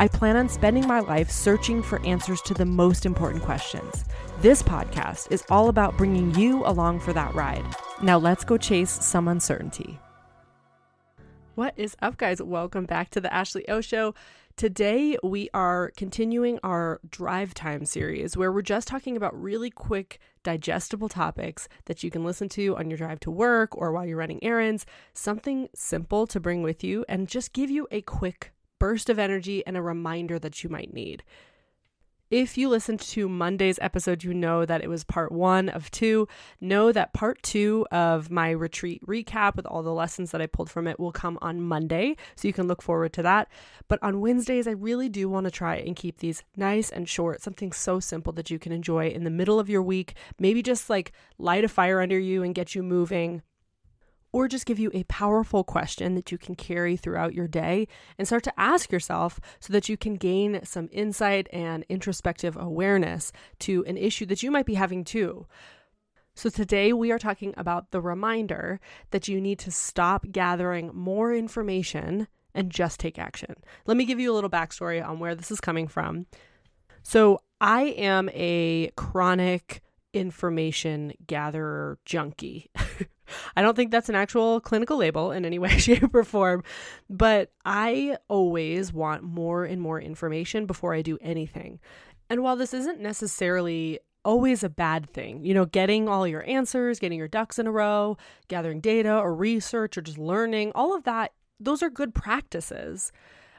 I plan on spending my life searching for answers to the most important questions. This podcast is all about bringing you along for that ride. Now let's go chase some uncertainty. What is up, guys? Welcome back to the Ashley O Show. Today, we are continuing our drive time series where we're just talking about really quick, digestible topics that you can listen to on your drive to work or while you're running errands. Something simple to bring with you and just give you a quick burst of energy and a reminder that you might need. If you listened to Monday's episode, you know that it was part one of two. Know that part two of my retreat recap with all the lessons that I pulled from it will come on Monday. So you can look forward to that. But on Wednesdays, I really do want to try and keep these nice and short, something so simple that you can enjoy in the middle of your week. Maybe just like light a fire under you and get you moving or just give you a powerful question that you can carry throughout your day and start to ask yourself so that you can gain some insight and introspective awareness to an issue that you might be having too. So, today we are talking about the reminder that you need to stop gathering more information and just take action. Let me give you a little backstory on where this is coming from. So, I am a chronic information gatherer junkie. I don't think that's an actual clinical label in any way, shape, or form, but I always want more and more information before I do anything. And while this isn't necessarily always a bad thing, you know, getting all your answers, getting your ducks in a row, gathering data or research or just learning, all of that, those are good practices,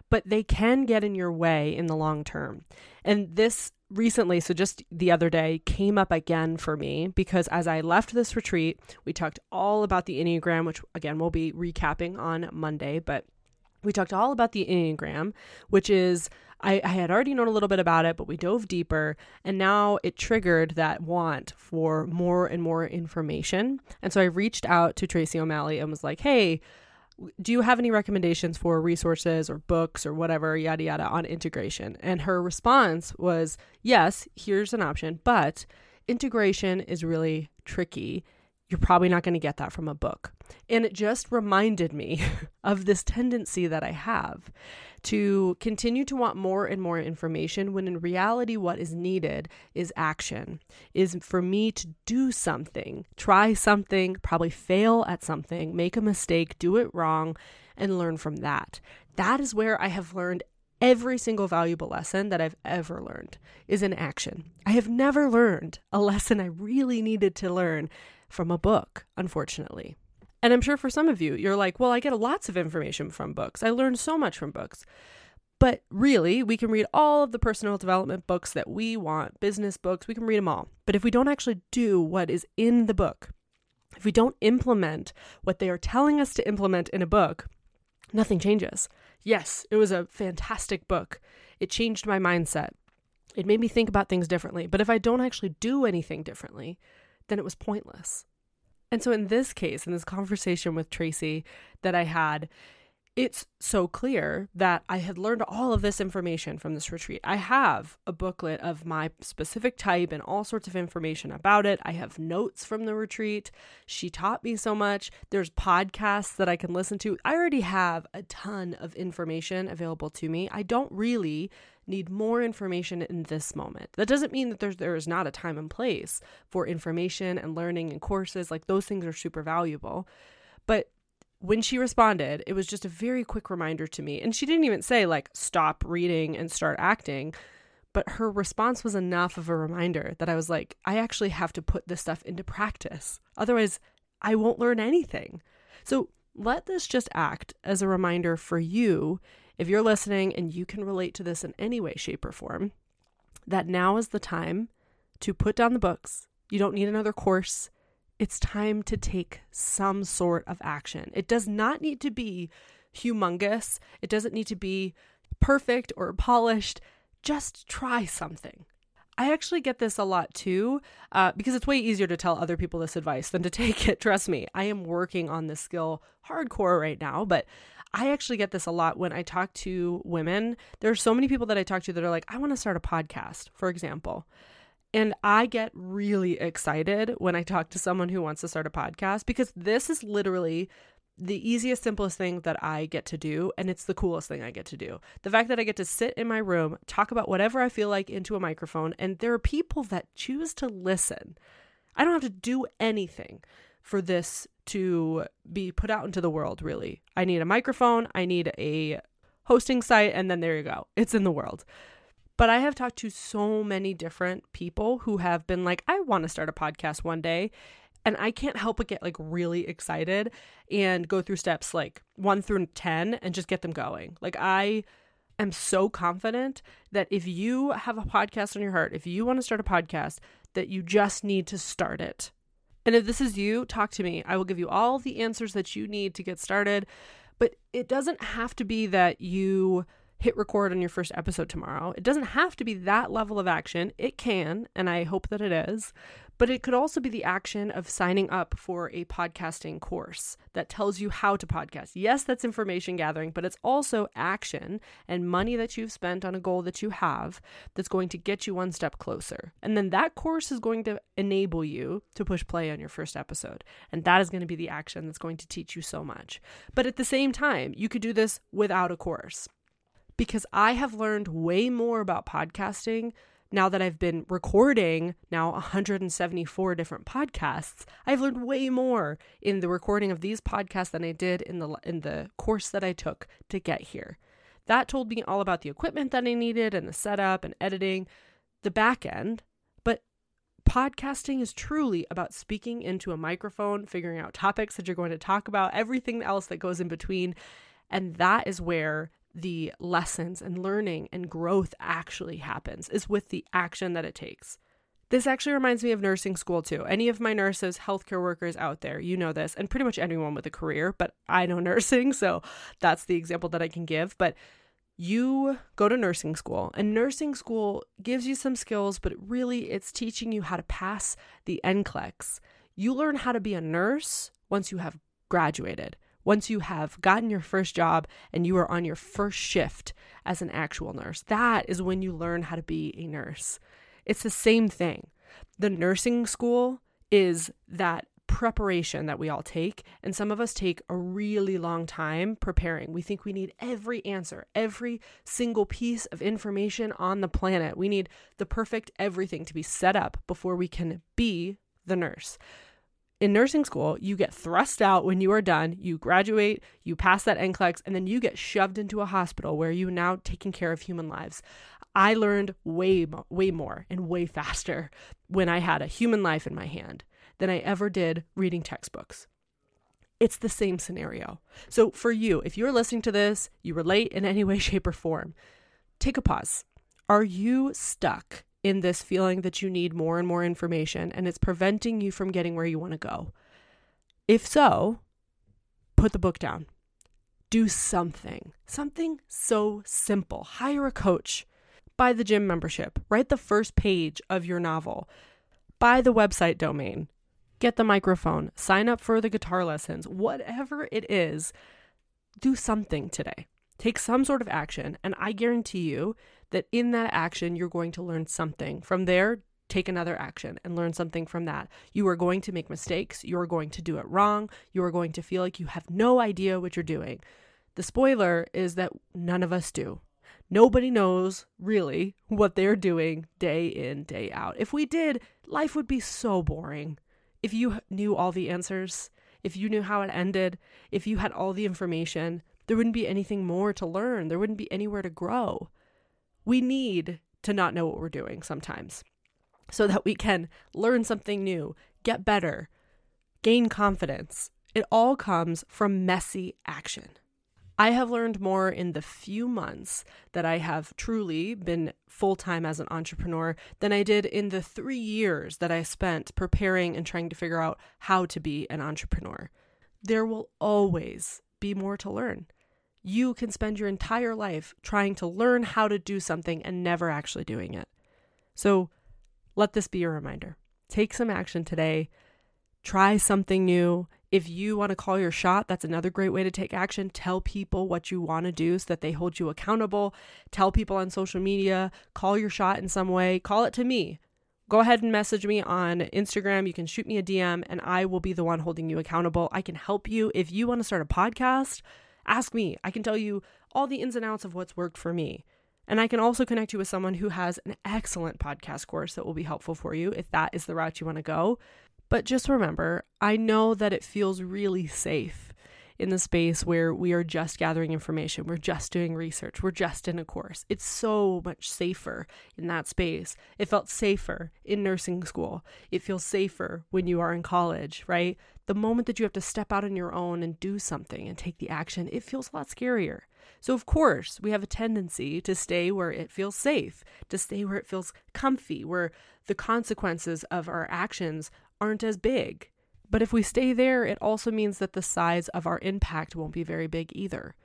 but they can get in your way in the long term. And this recently, so just the other day, came up again for me because as I left this retreat, we talked all about the Enneagram, which again we'll be recapping on Monday, but we talked all about the Enneagram, which is I, I, had already known a little bit about it, but we dove deeper, and now it triggered that want for more and more information. And so I reached out to Tracy O'Malley and was like, hey, do you have any recommendations for resources or books or whatever, yada, yada, on integration? And her response was, yes, here's an option, but integration is really tricky. You're probably not going to get that from a book. And it just reminded me of this tendency that I have to continue to want more and more information when in reality, what is needed is action, is for me to do something, try something, probably fail at something, make a mistake, do it wrong, and learn from that. That is where I have learned every single valuable lesson that I've ever learned is in action. I have never learned a lesson I really needed to learn from a book, unfortunately. And I'm sure for some of you, you're like, well, I get lots of information from books. I learn so much from books. But really, we can read all of the personal development books that we want, business books, we can read them all. But if we don't actually do what is in the book, if we don't implement what they are telling us to implement in a book, nothing changes. Yes, it was a fantastic book. It changed my mindset. It made me think about things differently. But if I don't actually do anything differently, then it was pointless. And so, in this case, in this conversation with Tracy that I had, it's so clear that I had learned all of this information from this retreat. I have a booklet of my specific type and all sorts of information about it. I have notes from the retreat. She taught me so much. There's podcasts that I can listen to. I already have a ton of information available to me. I don't really need more information in this moment. That doesn't mean that there's there is not a time and place for information and learning and courses. Like those things are super valuable. But when she responded, it was just a very quick reminder to me. And she didn't even say like stop reading and start acting. But her response was enough of a reminder that I was like, I actually have to put this stuff into practice. Otherwise, I won't learn anything. So let this just act as a reminder for you if you're listening and you can relate to this in any way, shape, or form, that now is the time to put down the books. You don't need another course. It's time to take some sort of action. It does not need to be humongous, it doesn't need to be perfect or polished. Just try something. I actually get this a lot too, uh, because it's way easier to tell other people this advice than to take it. Trust me, I am working on this skill hardcore right now, but I actually get this a lot when I talk to women. There are so many people that I talk to that are like, I want to start a podcast, for example. And I get really excited when I talk to someone who wants to start a podcast because this is literally the easiest, simplest thing that I get to do, and it's the coolest thing I get to do. The fact that I get to sit in my room, talk about whatever I feel like into a microphone, and there are people that choose to listen. I don't have to do anything for this to be put out into the world, really. I need a microphone, I need a hosting site, and then there you go. It's in the world. But I have talked to so many different people who have been like, I want to start a podcast one day. And I can't help but get like really excited and go through steps like one through 10 and just get them going. Like, I am so confident that if you have a podcast on your heart, if you want to start a podcast, that you just need to start it. And if this is you, talk to me. I will give you all the answers that you need to get started. But it doesn't have to be that you hit record on your first episode tomorrow. It doesn't have to be that level of action. It can, and I hope that it is. But it could also be the action of signing up for a podcasting course that tells you how to podcast. Yes, that's information gathering, but it's also action and money that you've spent on a goal that you have that's going to get you one step closer. And then that course is going to enable you to push play on your first episode. And that is going to be the action that's going to teach you so much. But at the same time, you could do this without a course because I have learned way more about podcasting now that I've been recording now 174 different podcasts, I've learned way more in the recording of these podcasts than I did in the in the course that I took to get here. That told me all about the equipment that I needed and the setup and editing, the back end. But podcasting is truly about speaking into a microphone, figuring out topics that you're going to talk about, everything else that goes in between. And that is where the lessons and learning and growth actually happens is with the action that it takes. This actually reminds me of nursing school too. Any of my nurses, healthcare workers out there, you know this, and pretty much anyone with a career, but I know nursing, so that's the example that I can give. But you go to nursing school, and nursing school gives you some skills, but really it's teaching you how to pass the NCLEX. You learn how to be a nurse once you have graduated once you have gotten your first job and you are on your first shift as an actual nurse. That is when you learn how to be a nurse. It's the same thing. The nursing school is that preparation that we all take, and some of us take a really long time preparing. We think we need every answer, every single piece of information on the planet. We need the perfect everything to be set up before we can be the nurse in nursing school, you get thrust out when you are done, you graduate, you pass that NCLEX, and then you get shoved into a hospital where you are now taking care of human lives. I learned way, way more and way faster when I had a human life in my hand than I ever did reading textbooks. It's the same scenario. So, for you, if you're listening to this, you relate in any way, shape, or form, take a pause. Are you stuck in this feeling that you need more and more information and it's preventing you from getting where you want to go? If so, put the book down. Do something, something so simple. Hire a coach, buy the gym membership, write the first page of your novel, buy the website domain, get the microphone, sign up for the guitar lessons, whatever it is, do something today. Take some sort of action, and I guarantee you that in that action, you're going to learn something. From there, take another action and learn something from that. You are going to make mistakes. You are going to do it wrong. You are going to feel like you have no idea what you're doing. The spoiler is that none of us do. Nobody knows really what they're doing day in, day out. If we did, life would be so boring. If you knew all the answers, if you knew how it ended, if you had all the information, there wouldn't be anything more to learn. There wouldn't be anywhere to grow. We need to not know what we're doing sometimes so that we can learn something new, get better, gain confidence. It all comes from messy action. I have learned more in the few months that I have truly been full time as an entrepreneur than I did in the three years that I spent preparing and trying to figure out how to be an entrepreneur. There will always be more to learn. You can spend your entire life trying to learn how to do something and never actually doing it. So let this be a reminder. Take some action today. Try something new. If you want to call your shot, that's another great way to take action. Tell people what you want to do so that they hold you accountable. Tell people on social media, call your shot in some way. Call it to me. Go ahead and message me on Instagram. You can shoot me a DM and I will be the one holding you accountable. I can help you. If you want to start a podcast, ask me. I can tell you all the ins and outs of what's worked for me. And I can also connect you with someone who has an excellent podcast course that will be helpful for you if that is the route you want to go. But just remember, I know that it feels really safe in the space where we are just gathering information, we're just doing research, we're just in a course. It's so much safer in that space. It felt safer in nursing school. It feels safer when you are in college, right? The moment that you have to step out on your own and do something and take the action, it feels a lot scarier. So, of course, we have a tendency to stay where it feels safe, to stay where it feels comfy, where the consequences of our actions aren't as big. But if we stay there, it also means that the size of our impact won't be very big either.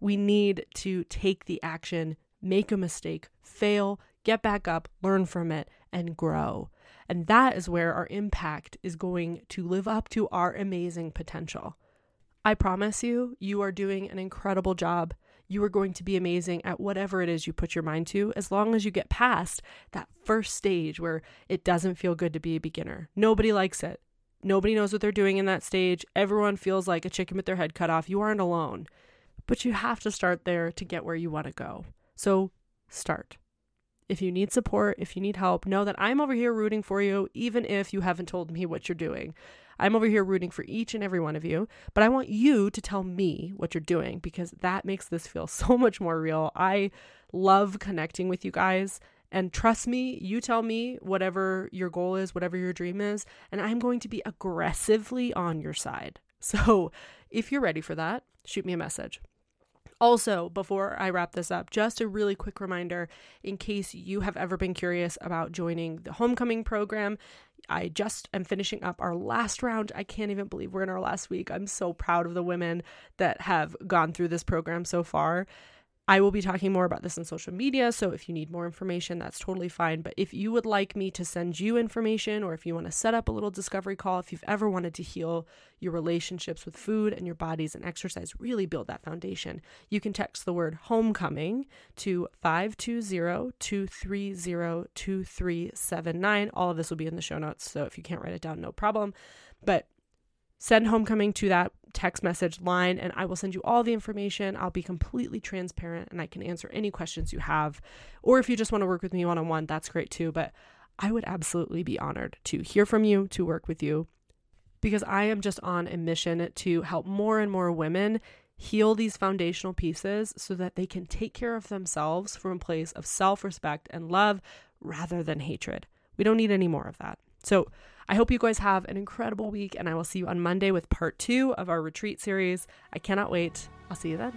We need to take the action, make a mistake, fail, get back up, learn from it, and grow. And that is where our impact is going to live up to our amazing potential. I promise you, you are doing an incredible job. You are going to be amazing at whatever it is you put your mind to, as long as you get past that first stage where it doesn't feel good to be a beginner. Nobody likes it. Nobody knows what they're doing in that stage. Everyone feels like a chicken with their head cut off. You aren't alone. But you have to start there to get where you want to go. So start. If you need support, if you need help, know that I'm over here rooting for you, even if you haven't told me what you're doing. I'm over here rooting for each and every one of you, but I want you to tell me what you're doing because that makes this feel so much more real. I love connecting with you guys. And trust me, you tell me whatever your goal is, whatever your dream is, and I'm going to be aggressively on your side. So if you're ready for that, shoot me a message. Also, before I wrap this up, just a really quick reminder in case you have ever been curious about joining the homecoming program. I just am finishing up our last round. I can't even believe we're in our last week. I'm so proud of the women that have gone through this program so far. I will be talking more about this on social media, so if you need more information, that's totally fine. But if you would like me to send you information, or if you want to set up a little discovery call, if you've ever wanted to heal your relationships with food and your bodies and exercise, really build that foundation, you can text the word homecoming to 520 230 2379. All of this will be in the show notes, so if you can't write it down, no problem. But send homecoming to that text message line and I will send you all the information. I'll be completely transparent and I can answer any questions you have. Or if you just want to work with me one on one, that's great too. But I would absolutely be honored to hear from you, to work with you, because I am just on a mission to help more and more women heal these foundational pieces so that they can take care of themselves from a place of self respect and love rather than hatred. We don't need any more of that. So, I hope you guys have an incredible week, and I will see you on Monday with part two of our retreat series. I cannot wait. I'll see you then.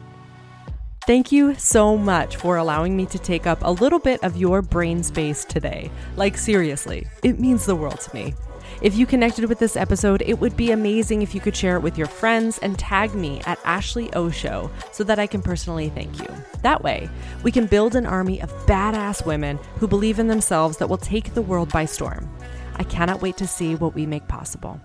Thank you so much for allowing me to take up a little bit of your brain space today. Like, seriously, it means the world to me. If you connected with this episode, it would be amazing if you could share it with your friends and tag me at Ashley O Show so that I can personally thank you. That way, we can build an army of badass women who believe in themselves that will take the world by storm. I cannot wait to see what we make possible.